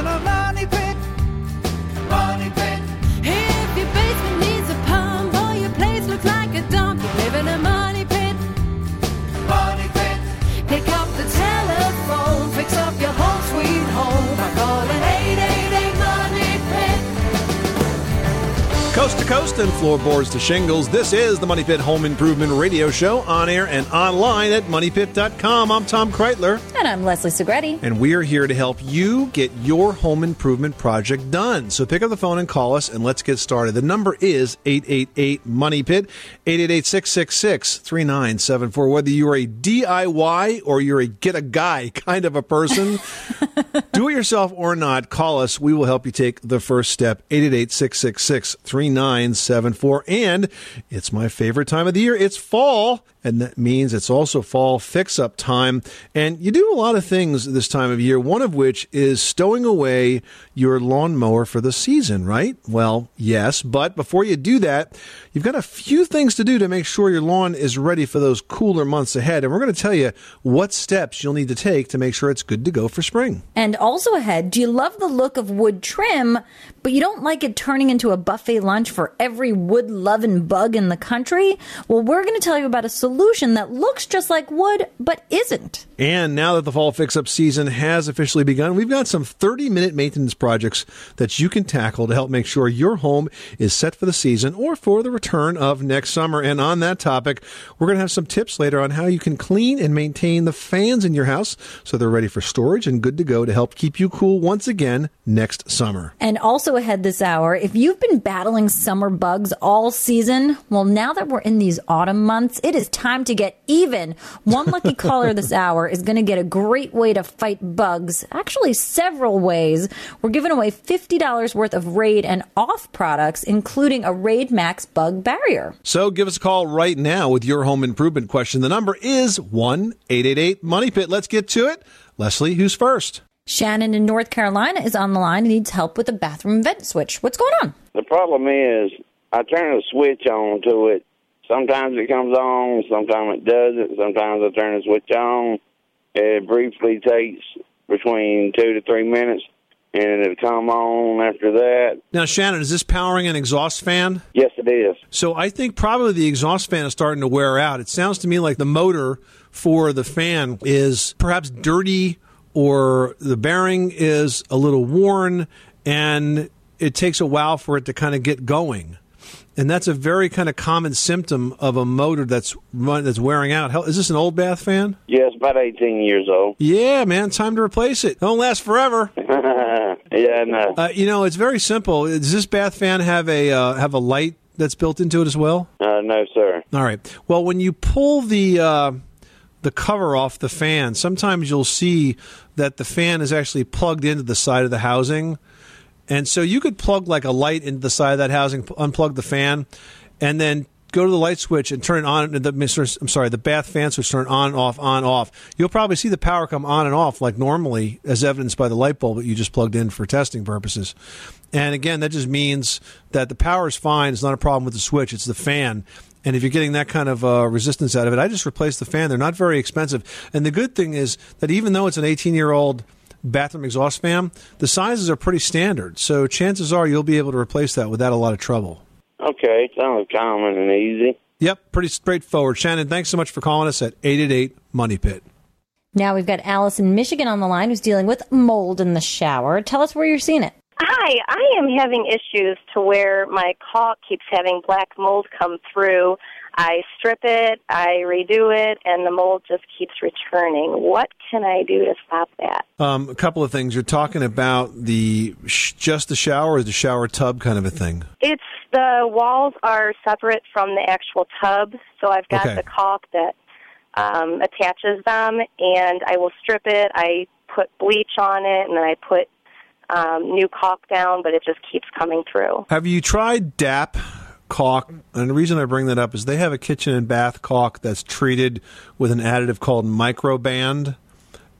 in a money Coast and floorboards to shingles. This is the Money Pit Home Improvement Radio Show on air and online at moneypit.com. I'm Tom Kraeutler, And I'm Leslie Segrete. and we're here to help you get your home improvement project done. So pick up the phone and call us, and let's get started. The number is 888 Money Pit, 888 666 3974. Whether you're a DIY or you're a get a guy kind of a person, do it yourself or not, call us. We will help you take the first step. 888 666 3974. And it's my favorite time of the year. It's fall. And that means it's also fall fix up time. And you do a lot of things this time of year, one of which is stowing away your lawnmower for the season, right? Well, yes. But before you do that, you've got a few things to do to make sure your lawn is ready for those cooler months ahead. And we're going to tell you what steps you'll need to take to make sure it's good to go for spring. And also ahead, do you love the look of wood trim, but you don't like it turning into a buffet lunch for every wood loving bug in the country? Well, we're going to tell you about a solution that looks just like wood, but isn't. And now that the fall fix up season has officially begun, we've got some 30 minute maintenance projects that you can tackle to help make sure your home is set for the season or for the return of next summer. And on that topic, we're going to have some tips later on how you can clean and maintain the fans in your house so they're ready for storage and good to go to help keep you cool once again next summer. And also ahead this hour, if you've been battling summer bugs all season, well, now that we're in these autumn months, it is time to get even. One lucky caller this hour is going to get a great way to fight bugs. Actually, several ways. We're giving away $50 worth of Raid and off products, including a Raid Max bug barrier. So give us a call right now with your home improvement question. The number is 1 888 Money Pit. Let's get to it. Leslie, who's first? Shannon in North Carolina is on the line and needs help with a bathroom vent switch. What's going on? The problem is, I turn the switch on to it. Sometimes it comes on, sometimes it doesn't. Sometimes I turn the switch on. It briefly takes between two to three minutes, and it'll come on after that. Now, Shannon, is this powering an exhaust fan? Yes, it is. So I think probably the exhaust fan is starting to wear out. It sounds to me like the motor for the fan is perhaps dirty or the bearing is a little worn and it takes a while for it to kind of get going. And that's a very kind of common symptom of a motor that's run, that's wearing out. Hell, is this an old bath fan? Yes, about 18 years old. Yeah, man, time to replace it. Don't last forever. yeah, no. Uh, you know, it's very simple. Does this bath fan have a uh, have a light that's built into it as well? Uh, no, sir. All right. Well, when you pull the uh, the cover off the fan, sometimes you'll see that the fan is actually plugged into the side of the housing, and so you could plug like a light into the side of that housing, unplug the fan, and then go to the light switch and turn it on. The I'm sorry, the bath fan switch turn on, off, on, off. You'll probably see the power come on and off like normally, as evidenced by the light bulb that you just plugged in for testing purposes. And again, that just means that the power is fine. It's not a problem with the switch. It's the fan. And if you're getting that kind of uh, resistance out of it, I just replaced the fan. They're not very expensive. And the good thing is that even though it's an 18 year old bathroom exhaust fan, the sizes are pretty standard. So chances are you'll be able to replace that without a lot of trouble. Okay, sounds common and easy. Yep, pretty straightforward. Shannon, thanks so much for calling us at 888 Money Pit. Now we've got Alice in Michigan on the line who's dealing with mold in the shower. Tell us where you're seeing it. Hi, I am having issues to where my caulk keeps having black mold come through. I strip it, I redo it, and the mold just keeps returning. What can I do to stop that? Um, a couple of things. You're talking about the sh- just the shower or the shower tub kind of a thing. It's the walls are separate from the actual tub, so I've got Okay. the caulk that um, attaches them, and I will strip it. I put bleach on it, and then I put um, new caulk down, but it just keeps coming through. Have you tried DAP caulk? And the reason I bring that up is they have a kitchen and bath caulk that's treated with an additive called Microban.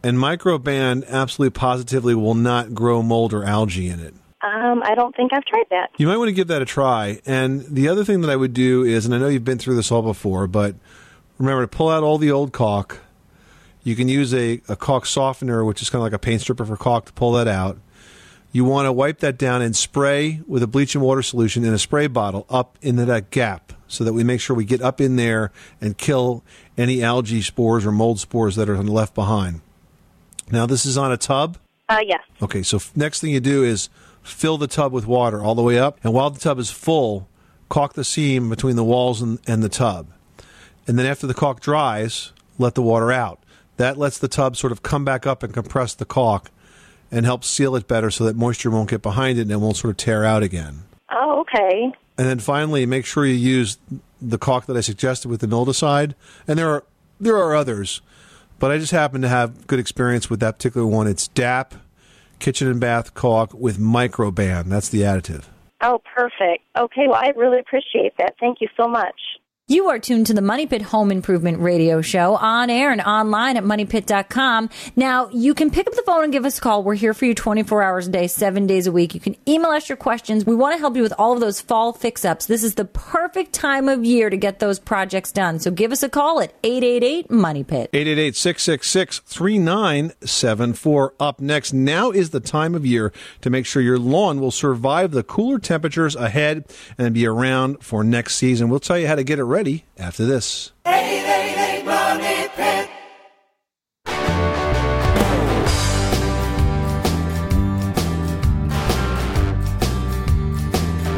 And Microban absolutely positively will not grow mold or algae in it. Um, I don't think I've tried that. You might want to give that a try. And the other thing that I would do is, and I know you've been through this all before, but remember to pull out all the old caulk. You can use a, a caulk softener, which is kind of like a paint stripper for caulk, to pull that out. You want to wipe that down and spray with a bleaching water solution in a spray bottle up into that gap so that we make sure we get up in there and kill any algae spores or mold spores that are left behind. Now, this is on a tub. Uh, yes. Okay, so next thing you do is fill the tub with water all the way up, and while the tub is full, caulk the seam between the walls and, and the tub. And then after the caulk dries, let the water out. That lets the tub sort of come back up and compress the caulk and help seal it better so that moisture won't get behind it and it won't sort of tear out again. Oh, okay. And then finally, make sure you use the caulk that I suggested with the mildewcide. And there are there are others, but I just happen to have good experience with that particular one. It's DAP kitchen and bath caulk with microban. That's the additive. Oh, perfect. Okay, well, I really appreciate that. Thank you so much. You are tuned to the Money Pit Home Improvement Radio Show on air and online at moneypit.com. Now, you can pick up the phone and give us a call. We're here for you 24 hours a day, seven days a week. You can email us your questions. We want to help you with all of those fall fix ups. This is the perfect time of year to get those projects done. So give us a call at 888 Money Pit. 888 666 3974. Up next, now is the time of year to make sure your lawn will survive the cooler temperatures ahead and be around for next season. We'll tell you how to get it ready after this. 888 Money Pit.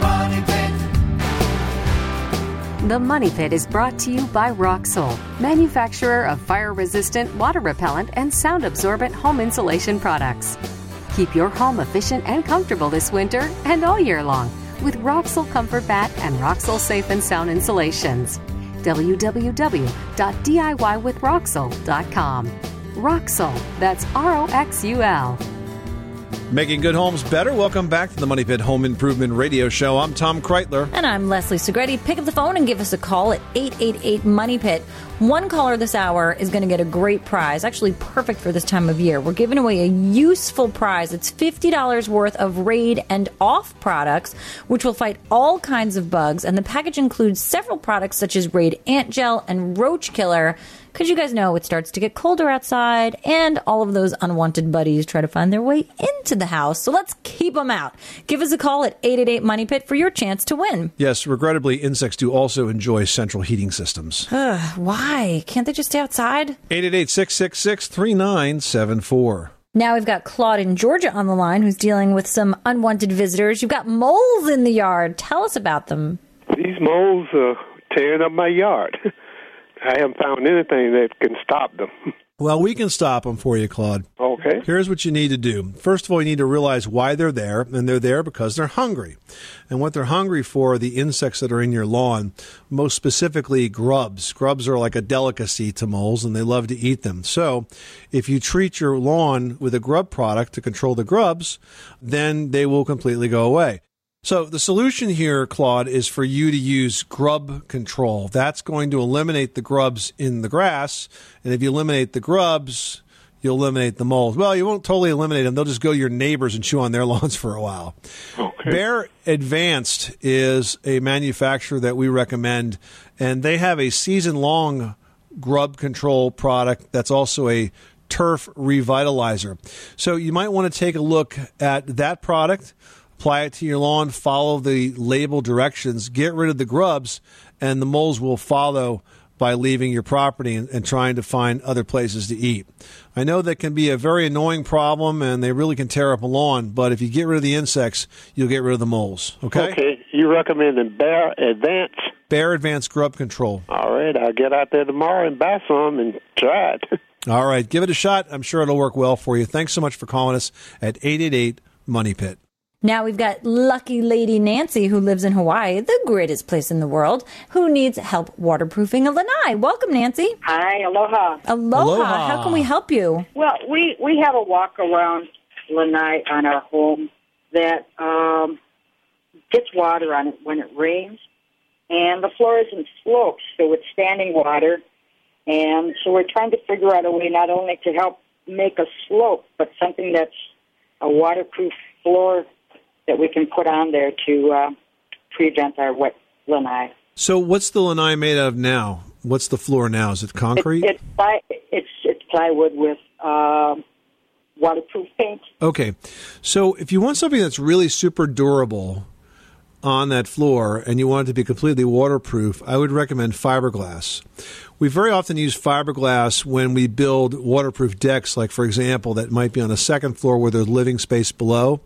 Money Pit. The Money Pit is brought to you by Roxul, manufacturer of fire resistant, water repellent, and sound absorbent home insulation products. Keep your home efficient and comfortable this winter and all year long with Roxul Comfort Bat and Roxul Safe and Sound Insulations. www.diywithroxul.com. Roxul, that's R O X U L. Making good homes better. Welcome back to the Money Pit Home Improvement Radio Show. I'm Tom Kraeutler. And I'm Leslie Segrete. Pick up the phone and give us a call at 888 Money Pit. One caller this hour is going to get a great prize, actually perfect for this time of year. We're giving away a useful prize. It's $50 worth of Raid and Off products, which will fight all kinds of bugs. And the package includes several products such as Raid Ant Gel and Roach Killer. Because you guys know it starts to get colder outside, and all of those unwanted buddies try to find their way into the house. So let's keep them out. Give us a call at 888 Money Pit for your chance to win. Yes, regrettably, insects do also enjoy central heating systems. Ugh, why? Can't they just stay outside? 888 666 3974. Now we've got Claude in Georgia on the line who's dealing with some unwanted visitors. You've got moles in the yard. Tell us about them. These moles are tearing up my yard. I haven't found anything that can stop them. Well, we can stop them for you, Claude. Okay. Here's what you need to do. First of all, you need to realize why they're there, and they're there because they're hungry. And what they're hungry for are the insects that are in your lawn, most specifically grubs. Grubs are like a delicacy to moles, and they love to eat them. So, if you treat your lawn with a grub product to control the grubs, then they will completely go away. So the solution here, Claude, is for you to use grub control. That's going to eliminate the grubs in the grass, and if you eliminate the grubs, you'll eliminate the moles. Well, you won't totally eliminate them; they'll just go to your neighbors and chew on their lawns for a while. Bayer Advanced is a manufacturer that we recommend, and they have a season-long grub control product that's also a turf revitalizer. So you might want to take a look at that product apply it to your lawn, follow the label directions, get rid of the grubs, and the moles will follow by leaving your property and, and, trying to find other places to eat. I know that can be a very annoying problem and they really can tear up a lawn, but if you get rid of the insects, you'll get rid of the moles. Okay? Okay. You recommend the Bayer Advance? Bayer Advanced Grub Control. All right. I'll get out there tomorrow and buy some and try it. All right. Give it a shot. I'm sure it'll work well for you. Thanks so much for calling us at 888 Money Pit. Now we've got lucky lady Nancy who lives in Hawaii, the greatest place in the world, who needs help waterproofing a lanai. Welcome, Nancy. Hi, aloha. Aloha. Aloha. How can we help you? Well, we we have a walk around lanai on our home that um, gets water on it when it rains, and the floor isn't sloped, so it's standing water, and so we're trying to figure out a way not only to help make a slope, but something that's a waterproof floor that we can put on there to uh, prevent our wet lanai. So, what's the lanai made out of now? What's the floor now? Is it concrete? It, it's, it's it's plywood with um waterproof paint. Okay. So if you want something that's really super durable on that floor and you want it to be completely waterproof, I would recommend fiberglass. We very often use fiberglass when we build waterproof decks, like, for example, that might be on a second floor where there's living space below.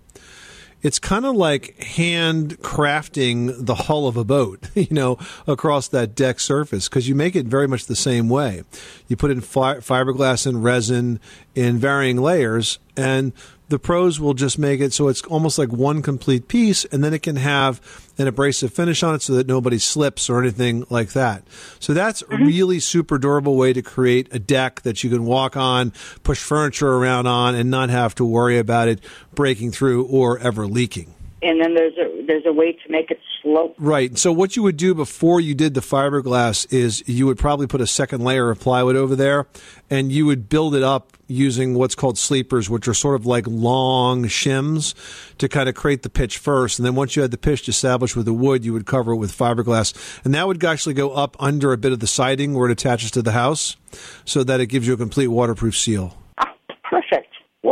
It's kind of like hand crafting the hull of a boat, you know, across that deck surface because you make it very much the same way. You put in fi- fiberglass and resin in varying layers, and the pros will just make it so it's almost like one complete piece, and then it can have an abrasive finish on it so that nobody slips or anything like that. So that's a really super durable way to create a deck that you can walk on, push furniture around on, and not have to worry about it breaking through or ever leaking. And then there's a there's a way to make it slope. Right. So what you would do before you did the fiberglass is you would probably put a second layer of plywood over there and you would build it up using what's called sleepers, which are sort of like long shims to kind of create the pitch first. And then once you had the pitch established with the wood, you would cover it with fiberglass. And that would actually go up under a bit of the siding where it attaches to the house so that it gives you a complete waterproof seal.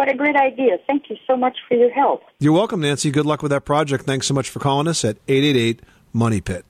Perfect. What a great idea. Thank you so much for your help. You're welcome, Nancy. Good luck with that project. Thanks so much for calling us at 888 Money Pit.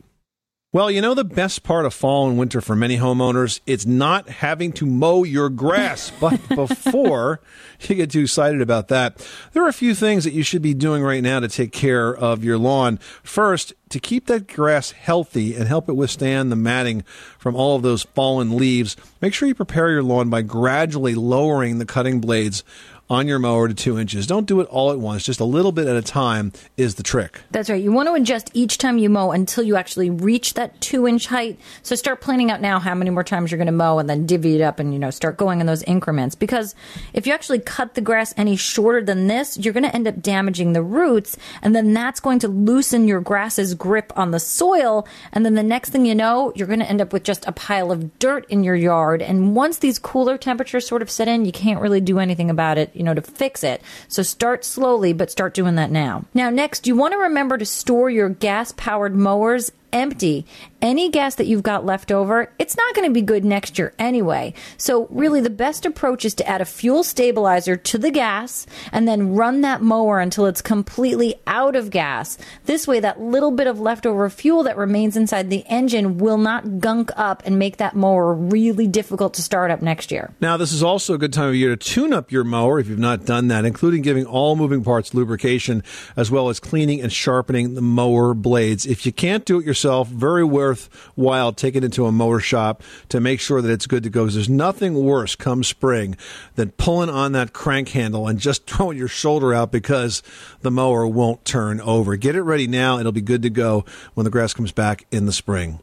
Well, you know the best part of fall and winter for many homeowners, it's not having to mow your grass. But before you get too excited about that, there are a few things that you should be doing right now to take care of your lawn. First, to keep that grass healthy and help it withstand the matting from all of those fallen leaves, make sure you prepare your lawn by gradually lowering the cutting blades on your mower to two inches. Don't do it all at once, just a little bit at a time is the trick. That's right. You want to adjust each time you mow until you actually reach that two inch height. So start planning out now how many more times you're going to mow and then divvy it up and, you know, start going in those increments. Because if you actually cut the grass any shorter than this, you're going to end up damaging the roots. And then that's going to loosen your grass's grip on the soil. And then the next thing you know, you're going to end up with just a pile of dirt in your yard. And once these cooler temperatures sort of set in, you can't really do anything about it, you know, to fix it. So start slowly, but start doing that now. Now, next, you want to remember to store your gas powered mowers empty. Any gas that you've got left over, it's not going to be good next year anyway. So, really, the best approach is to add a fuel stabilizer to the gas and then run that mower until it's completely out of gas. This way, that little bit of leftover fuel that remains inside the engine will not gunk up and make that mower really difficult to start up next year. Now, this is also a good time of year to tune up your mower if you've not done that, including giving all moving parts lubrication as well as cleaning and sharpening the mower blades. If you can't do it yourself, very worthwhile taking it into a mower shop to make sure that it's good to go. 'cause there's nothing worse come spring than pulling on that crank handle and just throwing your shoulder out because the mower won't turn over. Get it ready now. It'll be good to go when the grass comes back in the spring.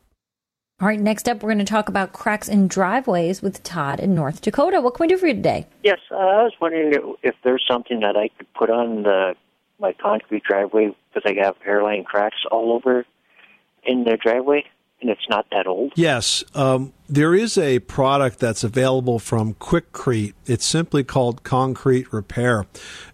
All right, next up, we're going to talk about cracks in driveways with Todd in North Dakota. What can we do for you today? Yes, uh, I was wondering if, if there's something that I could put on the my concrete driveway because I have hairline cracks all over in their driveway, and it's not that old. Yes, um, there is a product that's available from Quikrete. It's simply called Concrete Repair,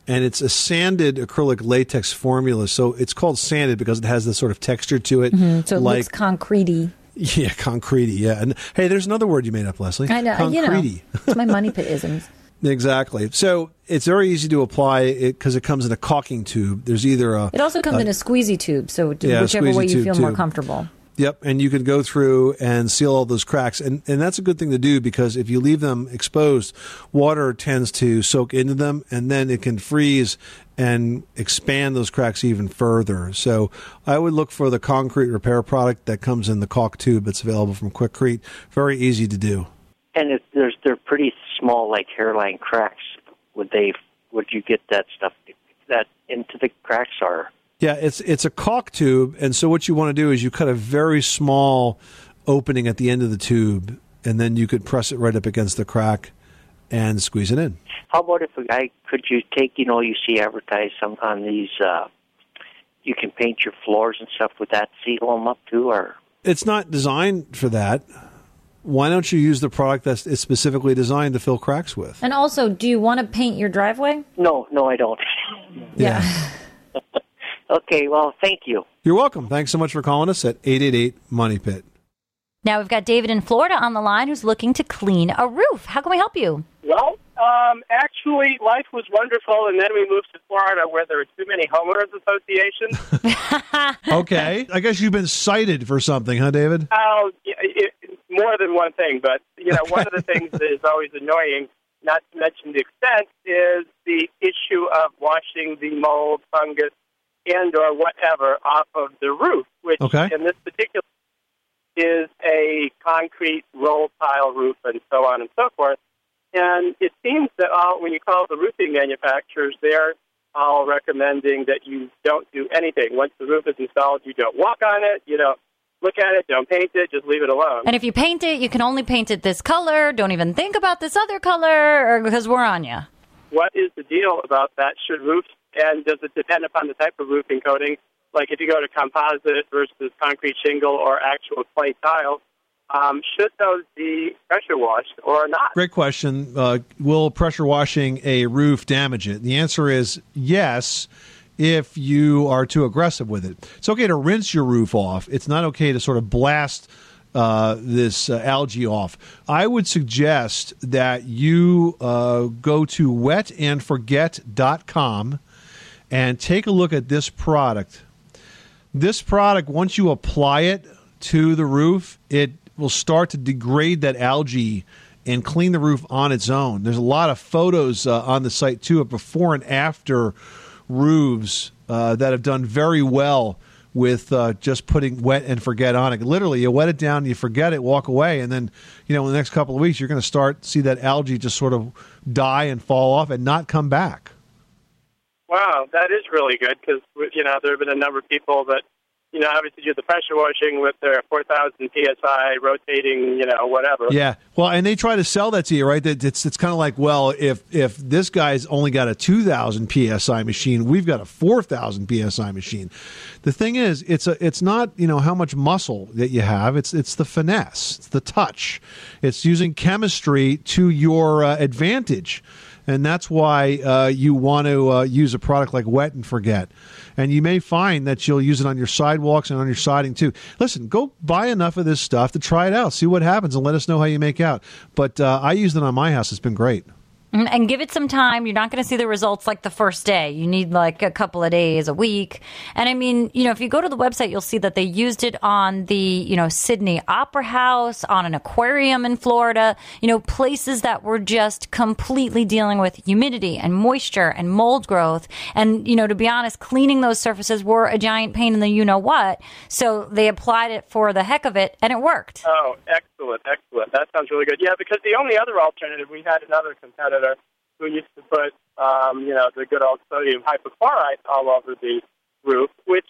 and it's a sanded acrylic latex formula. So it's called sanded because it has this sort of texture to it, Mm, So it like looks concretey. yeah, concretey. Yeah, and hey, there's another word you made up, Leslie. I know, you know. concretey. It's my money pit isms. Exactly. So it's very easy to apply it because it comes in a caulking tube. There's either a It also comes a- in a squeezy tube, so d- Yeah, whichever way squeezy you tube, feel more comfortable. Yep, and you can go through and seal all those cracks, and and that's a good thing to do because if you leave them exposed, water tends to soak into them, and then it can freeze and expand those cracks even further. So I would look for the concrete repair product that comes in the caulk tube It's available from Quikrete. Very easy to do. And it, there's they're pretty small, like hairline cracks. Would they? Would you get that stuff that into the cracks or? Yeah, it's it's a caulk tube, and so what you want to do is you cut a very small opening at the end of the tube, and then you could press it right up against the crack and squeeze it in. How about if I could you take you know you see advertised some on these uh you can paint your floors and stuff with that seal them up too or It's not designed for that. Why don't you use the product that's it's specifically designed to fill cracks with? And also, do you want to paint your driveway? no no I don't Yeah. okay well thank you You're welcome. Thanks so much for calling us at 888 Money Pit. Now we've got David in Florida on the line who's looking to clean a roof. How can we help you? Well, Um, actually, life was wonderful, and then we moved to Florida, where there are too many homeowners associations. Okay. I guess you've been cited for something, huh, David? Oh, yeah, it, more than one thing, but you know, one of the things that is always annoying, not to mention the expense, is the issue of washing the mold, fungus, and or whatever off of the roof, which Okay. in this particular is a concrete roll tile roof and so on and so forth. And it seems that all, when you call the roofing manufacturers, they're all recommending that you don't do anything. Once the roof is installed, you don't walk on it, you don't look at it, don't paint it, just leave it alone. And if you paint it, you can only paint it this color. Don't even think about this other color, because we're on you. what is the deal about that? Should roofs, and does it depend upon the type of roofing coating? Like if you go to composite versus concrete shingle or actual clay tile, um, should those be pressure washed or not? Great question. Uh, will pressure washing a roof damage it? The answer is yes. If you are too aggressive with it, it's okay to rinse your roof off. It's not okay to sort of blast uh, this uh, algae off. I would suggest that you uh, go to wetandforget.com and take a look at this product. This product, once you apply it to the roof, it will start to degrade that algae and clean the roof on its own. There's a lot of photos uh, on the site too of before and after roofs uh, that have done very well with uh, just putting wet and forget on it. Literally, you wet it down, you forget it, walk away, and then you know in the next couple of weeks you're going to start see that algae just sort of die and fall off and not come back. Wow, that is really good because you know there have been a number of people that you know obviously do the pressure washing with their 4,000 psi rotating, you know, whatever. Yeah, well, and they try to sell that to you, right? That it's it's kind of like, well, if if this guy's only got a two thousand psi machine, we've got a four thousand psi machine. The thing is, it's a it's not you know how much muscle that you have. It's it's the finesse, it's the touch, it's using chemistry to your uh, advantage. And that's why uh, you want to uh, use a product like Wet and Forget. And you may find that you'll use it on your sidewalks and on your siding too. Listen, go buy enough of this stuff to try it out, see what happens, and let us know how you make out. But uh, I used it on my house; it's been great. Mm, And give it some time. You're not going to see the results like the first day. You need like a couple of days, a week. And I mean, you know, if you go to the website, you'll see that they used it on the, you know, Sydney Opera House, on an aquarium in Florida, you know, places that were just completely dealing with humidity and moisture and mold growth. And, you know, to be honest, cleaning those surfaces were a giant pain in the you know what. So they applied it for the heck of it and it worked. Oh, excellent, excellent. That sounds really good. Yeah, because the only other alternative, we had another competitor who used to put, um, you know, the good old sodium hypochlorite all over the roof, which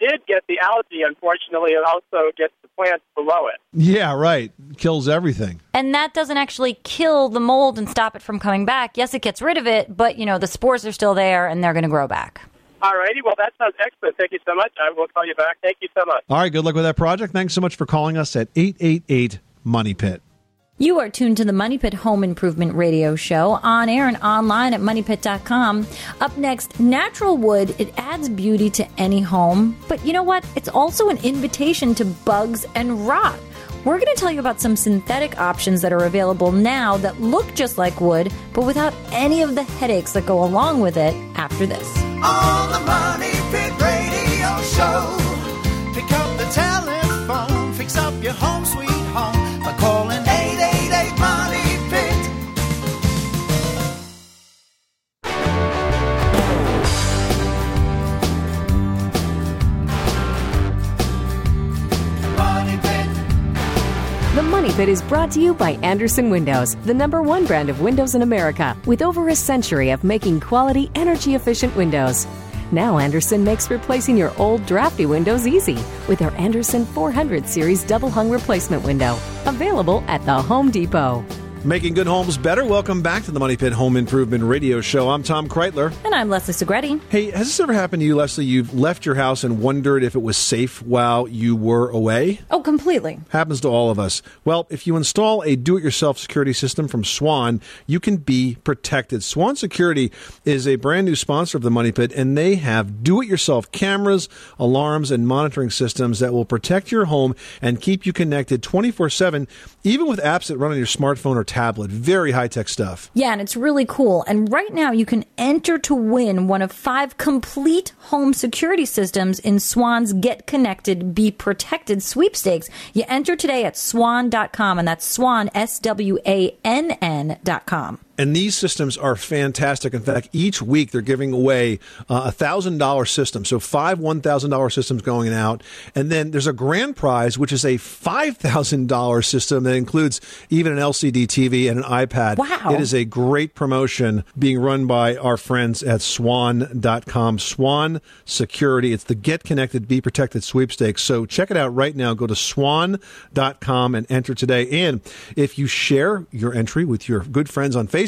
did get the algae. Unfortunately, it also gets the plants below it. Yeah, right. Kills everything. And that doesn't actually kill the mold and stop it from coming back. Yes, it gets rid of it, but you know, the spores are still there and they're going to grow back. All righty. Well, that sounds excellent. Thank you so much. I will call you back. Thank you so much. All right, good luck with that project. Thanks so much for calling us at eight eight eight Money Pit. You are tuned to the Money Pit Home Improvement Radio Show on air and online at moneypit.com. Up next, natural wood. It adds beauty to any home, but you know what? It's also an invitation to bugs and rot. We're going to tell you about some synthetic options that are available now that look just like wood, but without any of the headaches that go along with it after this. On the Money Pit Radio Show. Pick up the telephone, fix up your home Money Pit is brought to you by Andersen Windows, the number one brand of windows in America, with over a century of making quality, energy efficient windows. Now, Andersen makes replacing your old drafty windows easy with their Andersen 400 Series double hung replacement window. Available at the Home Depot. Making good homes better. Welcome back to the Money Pit Home Improvement Radio Show. I'm Tom Kraeutler. And I'm Leslie Segrete. Hey, has this ever happened to you, Leslie? You've left your house and wondered if it was safe while you were away? Oh, completely. Happens to all of us. Well, if you install a do it yourself security system from Swann, you can be protected. Swann Security is a brand new sponsor of the Money Pit, and they have do it yourself cameras, alarms, and monitoring systems that will protect your home and keep you connected 24 7, even with apps that run on your smartphone or tablet. Very high tech stuff. Yeah, and it's really cool. And right now, you can enter to win one of five complete home security systems in Swann's Get Connected, Be Protected sweepstakes. You enter today at swann.com, and that's swann, S W A N N.com. And these systems are fantastic. In fact, each week they're giving away uh, a thousand dollar system. So five one thousand dollar systems going out, and then there's a grand prize which is a five thousand dollar system that includes even an LCD TV and an iPad. Wow. It is a great promotion being run by our friends at Swann.com. Swann Security. It's the Get Connected, Be Protected sweepstakes. So check it out right now. Go to Swann.com and enter today. And if you share your entry with your good friends on Facebook,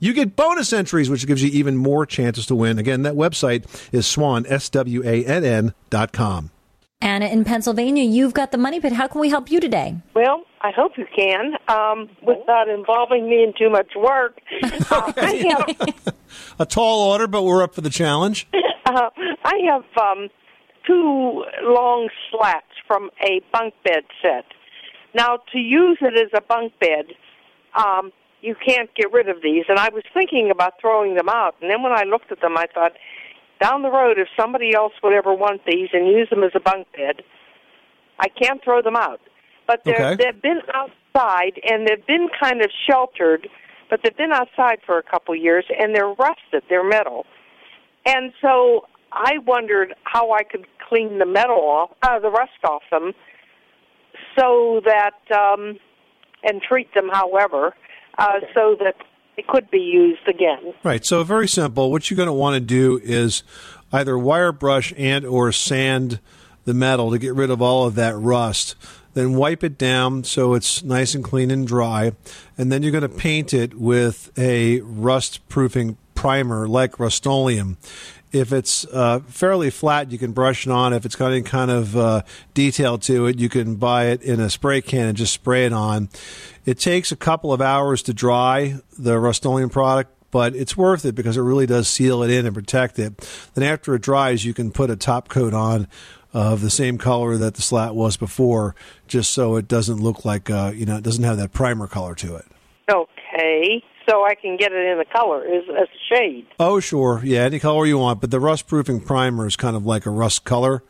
you get bonus entries, which gives you even more chances to win. Again, that website is swann, S W A N N dot com. Anna in Pennsylvania, you've got the money pit. How can we help you today? Well, I hope you can, um, without involving me in too much work. Uh, have, A tall order, but we're up for the challenge. uh, I have um, two long slats from a bunk bed set. Now, to use it as a bunk bed, um, you can't get rid of these. And I was thinking about throwing them out. And then when I looked at them, I thought, down the road, if somebody else would ever want these and use them as a bunk bed, I can't throw them out. But they're, Okay. they've been outside and they've been kind of sheltered, but they've been outside for a couple years and they're rusted. They're metal. And so I wondered how I could clean the metal off, uh, the rust off them, so that, um, and treat them, however, uh, so that it could be used again. Right. So very simple. What you're going to want to do is either wire brush and or sand the metal to get rid of all of that rust. Then wipe it down so it's nice and clean and dry. And then you're going to paint it with a rust proofing primer like Rust-Oleum. If it's uh, fairly flat, you can brush it on. If it's got any kind of uh, detail to it, you can buy it in a spray can and just spray it on. It takes a couple of hours to dry the Rust-Oleum product, but it's worth it because it really does seal it in and protect it. Then after it dries, you can put a top coat on of the same color that the slat was before, just so it doesn't look like uh, you know it doesn't have that primer color to it. Okay, so I can get it in the color as, as a shade. Oh, sure. Yeah, any color you want. But the rust proofing primer is kind of like a rust color.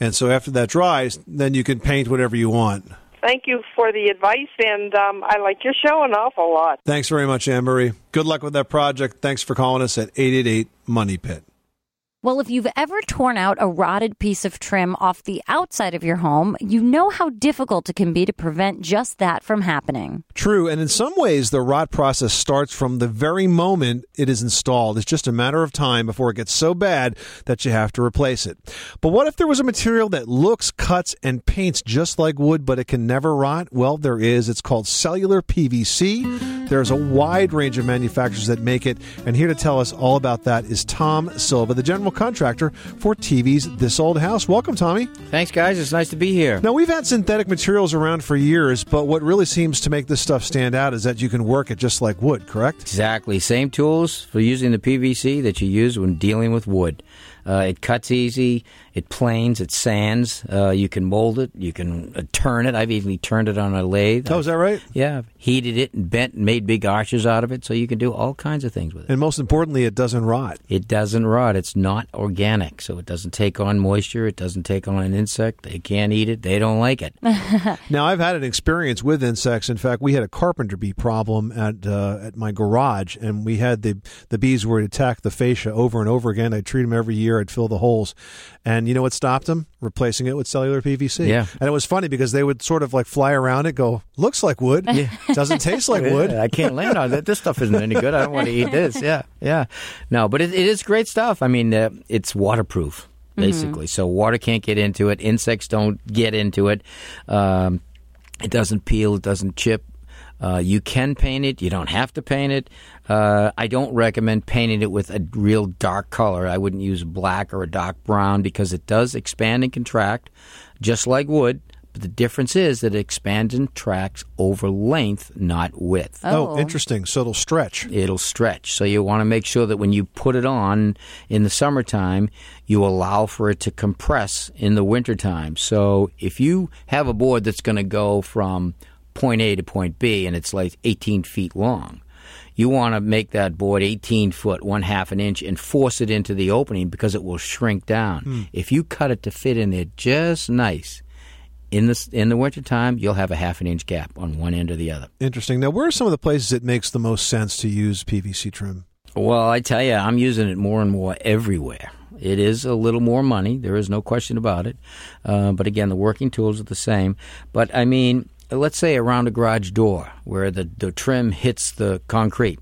And so after that dries, then you can paint whatever you want. Thank you for the advice, and um, I like your show an awful lot. Thanks very much, Anne Marie. Good luck with that project. Thanks for calling us at 888 Money Pit. Well, if you've ever torn out a rotted piece of trim off the outside of your home, you know how difficult it can be to prevent just that from happening. True, and in some ways, the rot process starts from the very moment it is installed. It's just a matter of time before it gets so bad that you have to replace it. But what if there was a material that looks, cuts, and paints just like wood, but it can never rot? Well, there is. It's called cellular PVC. There's a wide range of manufacturers that make it, and here to tell us all about that is Tom Silva, the general contractor for TV's This Old House. Welcome, Tommy. Thanks, guys. It's nice to be here. Now, we've had synthetic materials around for years, but what really seems to make this stuff stand out is that you can work it just like wood, correct? Exactly. Same tools for using the PVC that you use when dealing with wood. Uh, it cuts easy. It planes. It sands. Uh, you can mold it. You can uh, turn it. I've even turned it on a lathe. Oh, is that right? Yeah. I've heated it and bent and made big arches out of it, so you can do all kinds of things with it. And most importantly, it doesn't rot. It doesn't rot. It's not organic, so it doesn't take on moisture. It doesn't take on an insect. They can't eat it. They don't like it. Now, I've had an experience with insects. In fact, we had a carpenter bee problem at uh, at my garage, and we had the the bees would attack the fascia over and over again. I'd treat them every year. I'd fill the holes, and you know what stopped them? Replacing it with cellular PVC. Yeah. and it was funny because they would sort of like fly around it, go, looks like wood, Yeah. doesn't taste like wood. I can't land on it. This stuff isn't any good. I don't want to eat this. Yeah, yeah. No, but it, it is great stuff. I mean, uh, it's waterproof basically, so water can't get into it. Insects don't get into it. Um, it doesn't peel. It doesn't chip. Uh, you can paint it. You don't have to paint it. Uh, I don't recommend painting it with a real dark color. I wouldn't use black or a dark brown because it does expand and contract, just like wood. But the difference is that it expands and contracts over length, not width. Oh, interesting. So it'll stretch. It'll stretch. So you want to make sure that when you put it on in the summertime, you allow for it to compress in the wintertime. So if you have a board that's going to go from point A to point B, and it's like 18 feet long. You want to make that board 18 foot, one half an inch, and force it into the opening because it will shrink down. Hmm. If you cut it to fit in there just nice, in the in the wintertime, you'll have a half an inch gap on one end or the other. Interesting. Now, where are some of the places it makes the most sense to use PVC trim? Well, I tell you, I'm using it more and more everywhere. It is a little more money. There is no question about it. Uh, but again, the working tools are the same. But I mean, let's say around a garage door where the, the trim hits the concrete,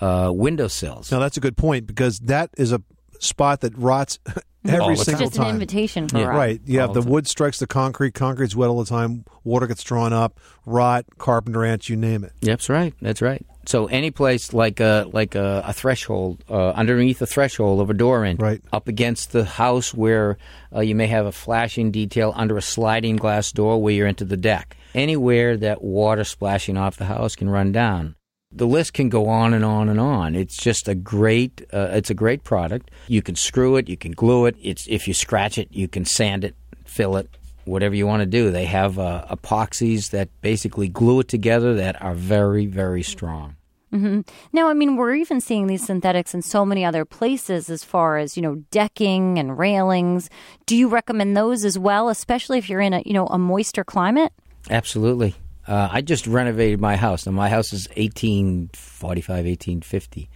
uh, windowsills. Now, that's a good point because that is a spot that rots every All the single Just an invitation for Yeah. rot. Right. Yeah. All The the wood strikes the concrete. Concrete's wet all the time. Water gets drawn up. Rot, carpenter ants, you name it. Yep, that's right. That's right. So any place like a like a, a threshold uh, underneath the threshold of a door in, Right. up against the house where uh, you may have a flashing detail under a sliding glass door where you're into the deck. Anywhere that water splashing off the house can run down. The list can go on and on and on. It's just a great. Uh, it's a great product. You can screw it. You can glue it. It's if you scratch it, you can sand it, fill it, whatever you want to do. They have uh, epoxies that basically glue it together that are very very strong. hmm Now, I mean, we're even seeing these synthetics in so many other places as far as, you know, decking and railings. Do you recommend those as well, especially if you're in a, you know, a moister climate? Absolutely. Uh, I just renovated my house. Now, my house is 1845, 1850.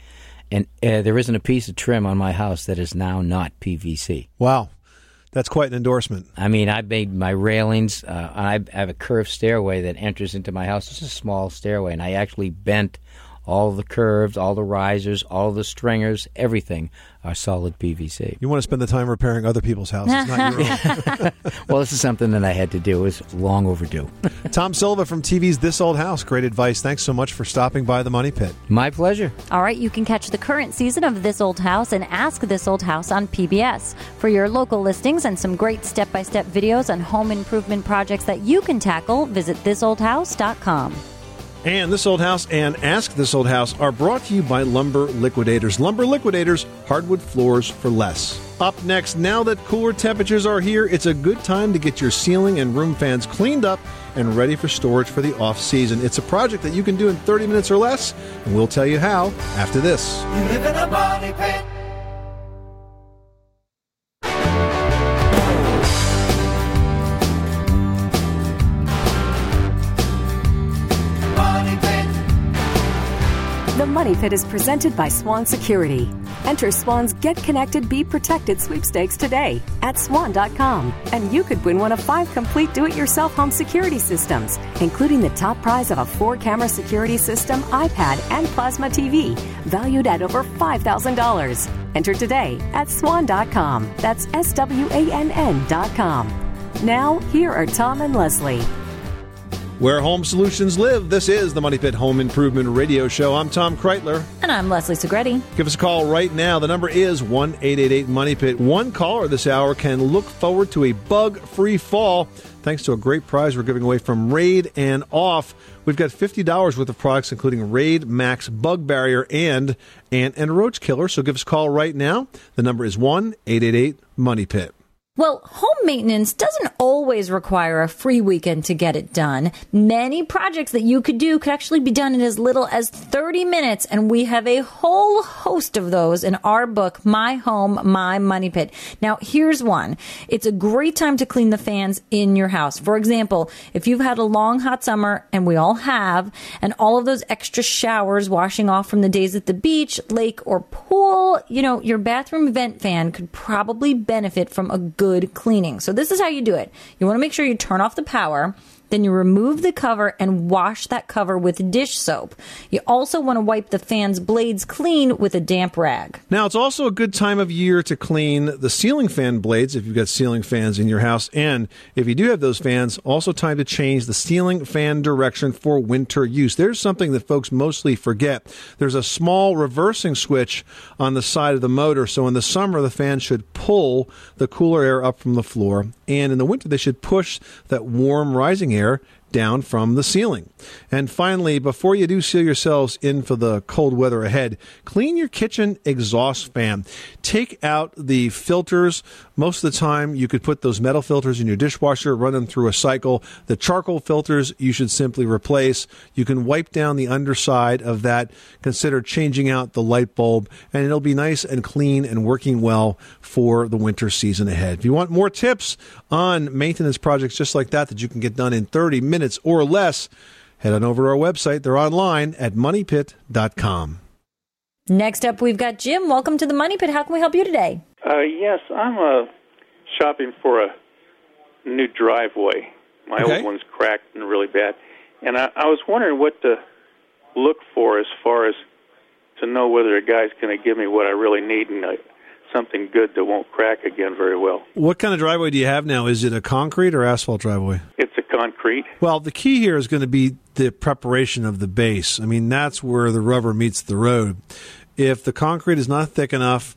And uh, there isn't a piece of trim on my house that is now not PVC. Wow. That's quite an endorsement. I mean, I made my railings. Uh, I have a curved stairway that enters into my house. It's a small stairway, and I actually bent all the curves, all the risers, all the stringers, everything are solid PVC. You want to spend the time repairing other people's houses, not your own. well, this is something that I had to do. It was long overdue. Tom Silva from TV's This Old House. Great advice. Thanks so much for stopping by the Money Pit. My pleasure. All right, you can catch the current season of This Old House and Ask This Old House on PBS. For your local listings and some great step by step videos on home improvement projects that you can tackle, visit thisoldhouse.com. And This Old House and Ask This Old House are brought to you by Lumber Liquidators. Lumber Liquidators, hardwood floors for less. Up next, now that cooler temperatures are here, it's a good time to get your ceiling and room fans cleaned up and ready for storage for the off season. It's a project that you can do in 30 minutes or less, and we'll tell you how after this. The Money Pit is presented by Swann Security. Enter Swann's Get Connected, Be Protected sweepstakes today at swann.com. And you could win one of five complete do it yourself home security systems, including the top prize of a four camera security system, iPad, and plasma TV, valued at over $5,000. Enter today at swann.com. That's S W A N N.com. Now, here are Tom and Leslie. Where home solutions live, this is the Money Pit Home Improvement Radio Show. I'm Tom Kraeutler. And I'm Leslie Segrete. Give us a call right now. The number is 1 888 Money Pit. One caller this hour can look forward to a bug free fall thanks to a great prize we're giving away from Raid and Off. We've got $50 worth of products, including Raid Max Bug Barrier and Ant and Roach Killer. So give us a call right now. The number is 1 888 Money Pit. Well, home maintenance doesn't always require a free weekend to get it done. Many projects that you could do could actually be done in as little as 30 minutes, and we have a whole host of those in our book, My Home, My Money Pit. Now, here's one. It's a great time to clean the fans in your house. For example, if you've had a long hot summer, and we all have, and all of those extra showers washing off from the days at the beach, lake, or pool, you know, your bathroom vent fan could probably benefit from a good cleaning. So this is how you do it. You want to make sure you turn off the power. Then you remove the cover and wash that cover with dish soap. You also want to wipe the fan's blades clean with a damp rag. Now, it's also a good time of year to clean the ceiling fan blades if you've got ceiling fans in your house. And if you do have those fans, also time to change the ceiling fan direction for winter use. There's something that folks mostly forget. There's a small reversing switch on the side of the motor. So in the summer, the fan should pull the cooler air up from the floor. And in the winter, they should push that warm rising air here down from the ceiling. And finally, before you do seal yourselves in for the cold weather ahead, clean your kitchen exhaust fan. Take out the filters. Most of the time, you could put those metal filters in your dishwasher, run them through a cycle. The charcoal filters you should simply replace. You can wipe down the underside of that. Consider changing out the light bulb, and it'll be nice and clean and working well for the winter season ahead. If you want more tips on maintenance projects just like that that you can get done in 30 minutes or less, head on over to our website. They're online at moneypit.com. Next up, we've got Jim. Welcome to the Money Pit. How can we help you today? Uh, yes, I'm uh, shopping for a new driveway. My Okay. old one's cracked and really bad, and I, I was wondering what to look for as far as to know whether a guy's going to give me what I really need and uh, something good that won't crack again very well. What kind of driveway do you have now? Is it a concrete or asphalt driveway? It's a concrete. Well, the key here is going to be the preparation of the base. I mean, that's where the rubber meets the road. If the concrete is not thick enough,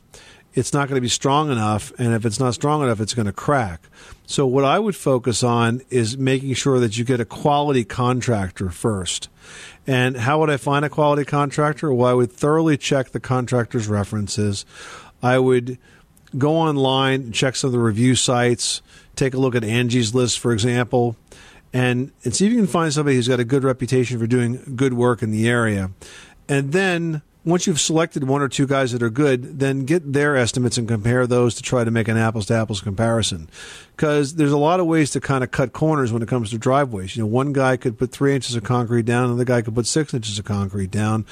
it's not going to be strong enough, and if it's not strong enough, it's going to crack. So, what I would focus on is making sure that you get a quality contractor first. And how would I find a quality contractor? Well, I would thoroughly check the contractor's references. I would go online, check some of the review sites, take a look at Angie's List, for example, and, and see if you can find somebody who's got a good reputation for doing good work in the area. And then once you've selected one or two guys that are good, then get their estimates and compare those to try to make an apples to apples comparison. Because there's a lot of ways to kind of cut corners when it comes to driveways. You know, one guy could put three inches of concrete down, another guy could put six inches of concrete down.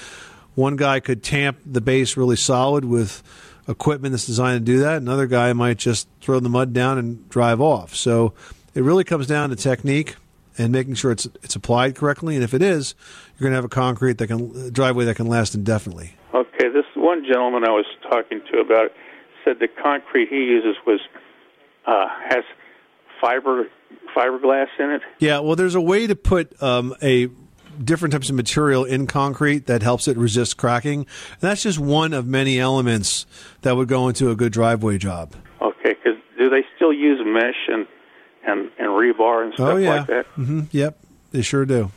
One guy could tamp the base really solid with equipment that's designed to do that. Another guy might just throw the mud down and drive off. So it really comes down to technique and making sure it's it's applied correctly. And if it is, you're going to have a concrete that can driveway that can last indefinitely. Okay, this one gentleman I was talking to about it said the concrete he uses was uh, has fiber fiberglass in it. Yeah, well, there's a way to put um, a different types of material in concrete that helps it resist cracking. And that's just one of many elements that would go into a good driveway job. Okay, because do they still use mesh and and and rebar and stuff oh yeah, like that? hmm Yep, they sure do.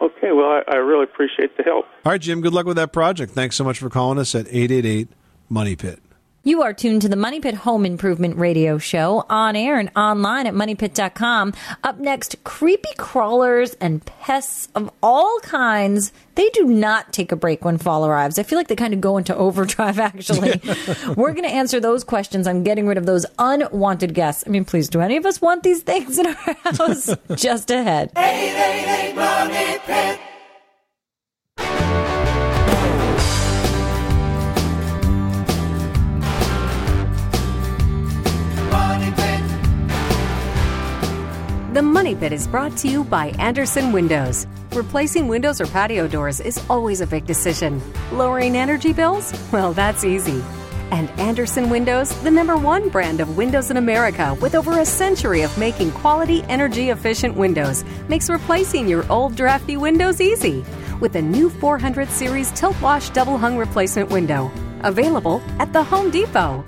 Okay, well I, I really appreciate the help. All right, Jim. Good luck with that project. Thanks so much for calling us at eight eight eight Money Pit. You are tuned to the Money Pit Home Improvement Radio Show on air and online at moneypit.com. Up next, creepy crawlers and pests of all kinds. They do not take a break when fall arrives. I feel like they kind of go into overdrive, actually. We're going to answer those questions on getting rid of those unwanted guests. I mean, please, do any of us want these things in our house? Just ahead. 888 Money Pit. The Money Pit is brought to you by Andersen Windows. Replacing windows or patio doors is always a big decision. Lowering energy bills? Well, that's easy. And Andersen Windows, the number one brand of windows in America with over a century of making quality, energy efficient windows, makes replacing your old drafty windows easy. With a new 400 series tilt wash double hung replacement window. Available at the Home Depot.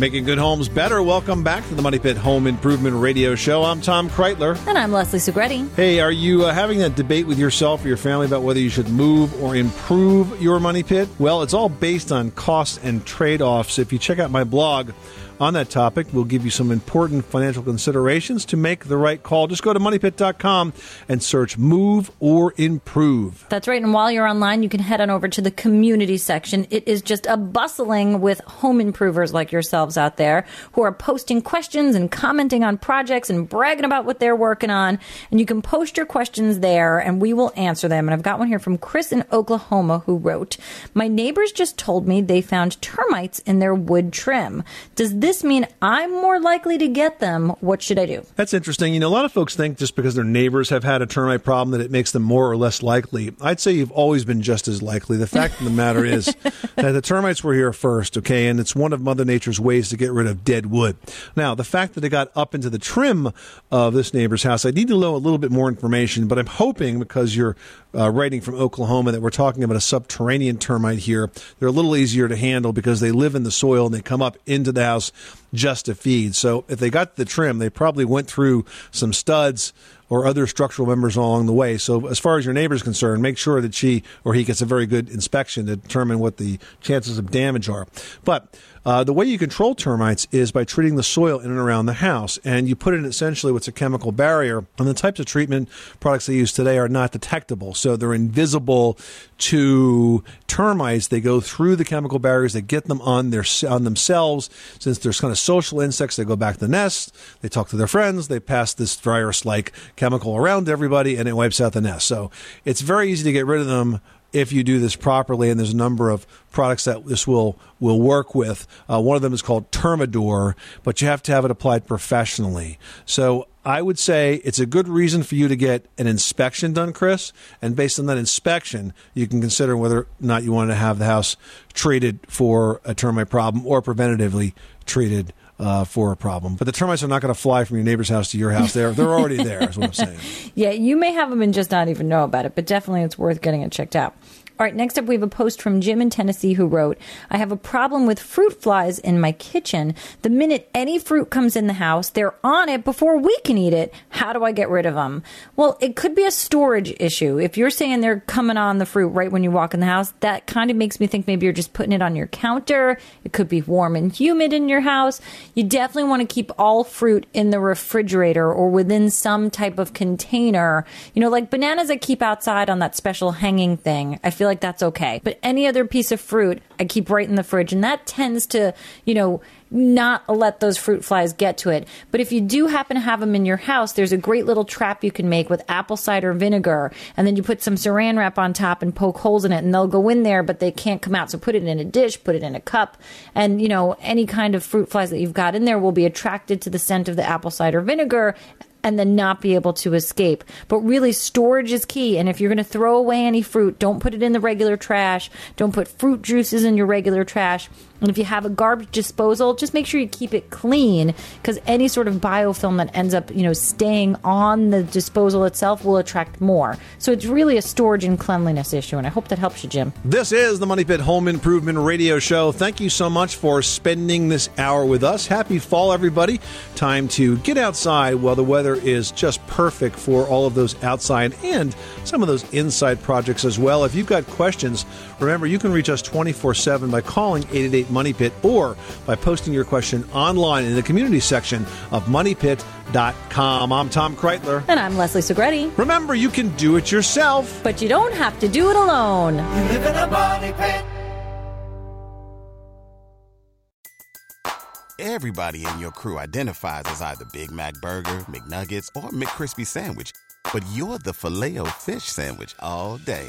Making good homes better. Welcome back to the Money Pit Home Improvement Radio Show. I'm Tom Kraeutler. And I'm Leslie Segrete. Hey, are you uh, having that debate with yourself or your family about whether you should move or improve your money pit? Well, it's all based on costs and trade offs. If you check out my blog on that topic, we'll give you some important financial considerations to make the right call. Just go to moneypit.com and search move or improve. That's right. And while you're online, you can head on over to the community section. It is just a bustling with home improvers like yourselves out there who are posting questions and commenting on projects and bragging about what they're working on. And you can post your questions there and we will answer them. And I've got one here from Chris in Oklahoma who wrote, My neighbors just told me they found termites in their wood trim. Does this mean I'm more likely to get them? What should I do? That's interesting. You know, a lot of folks think just because their neighbors have had a termite problem that it makes them more or less likely. I'd say you've always been just as likely. The fact of the matter is that the termites were here first, okay, and it's one of Mother Nature's ways to get rid of dead wood. Now, the fact that they got up into the trim of this neighbor's house, I need to know a little bit more information, but I'm hoping because you're uh, writing from Oklahoma that we're talking about a subterranean termite here. They're a little easier to handle because they live in the soil and they come up into the house just to feed. So if they got the trim, they probably went through some studs or other structural members along the way. So, as far as your neighbor's concerned, make sure that she or he gets a very good inspection to determine what the chances of damage are. But uh, the way you control termites is by treating the soil in and around the house, and you put in essentially what's a chemical barrier. And the types of treatment products they use today are not detectable, so they're invisible to termites. They go through the chemical barriers, they get them on their on themselves. Since they're kind of social insects, they go back to the nest, they talk to their friends, they pass this virus-like chemical around everybody, and it wipes out the nest. So it's very easy to get rid of them if you do this properly, and there's a number of products that this will will work with. Uh, one of them is called Termidor, but you have to have it applied professionally. So I would say it's a good reason for you to get an inspection done, Chris, and based on that inspection, you can consider whether or not you want to have the house treated for a termite problem or preventatively treated. Uh, for a problem, but the termites are not going to fly from your neighbor's house to your house. They're they're already there. Is what I'm saying. Yeah, you may have them and just not even know about it, but definitely it's worth getting it checked out. All right, next up, we have a post from Jim in Tennessee who wrote, I have a problem with fruit flies in my kitchen. The minute any fruit comes in the house, they're on it before we can eat it. How do I get rid of them? Well, it could be a storage issue. If you're saying they're coming on the fruit right when you walk in the house, that kind of makes me think maybe you're just putting it on your counter. It could be warm and humid in your house. You definitely want to keep all fruit in the refrigerator or within some type of container. You know, like bananas I keep outside on that special hanging thing. I feel like that's okay. But any other piece of fruit, I keep right in the fridge, and that tends to, you know, not let those fruit flies get to it. But if you do happen to have them in your house, there's a great little trap you can make with apple cider vinegar, and then you put some saran wrap on top and poke holes in it, and they'll go in there, but they can't come out. So put it in a dish, put it in a cup, and you know any kind of fruit flies that you've got in there will be attracted to the scent of the apple cider vinegar and then not be able to escape. But really, storage is key. And if you're going to throw away any fruit, don't put it in the regular trash. Don't put fruit juices in your regular trash. And if you have a garbage disposal, just make sure you keep it clean because any sort of biofilm that ends up, you know, staying on the disposal itself will attract more. So it's really a storage and cleanliness issue. And I hope that helps you, Jim. This is the Money Pit Home Improvement Radio Show. Thank you so much for spending this hour with us. Happy fall, everybody. Time to get outside while the weather is just perfect for all of those outside and some of those inside projects as well. If you've got questions, remember you can reach us 24 7 by calling 888 Money Pit or by posting your question online in the community section of moneypit.com. I'm Tom Kraeutler. And I'm Leslie Segrete. Remember, you can do it yourself. But you don't have to do it alone. You live in a money pit. Everybody in your crew identifies as either Big Mac Burger, McNuggets, or McCrispy Sandwich. But you're the filet fish Sandwich all day.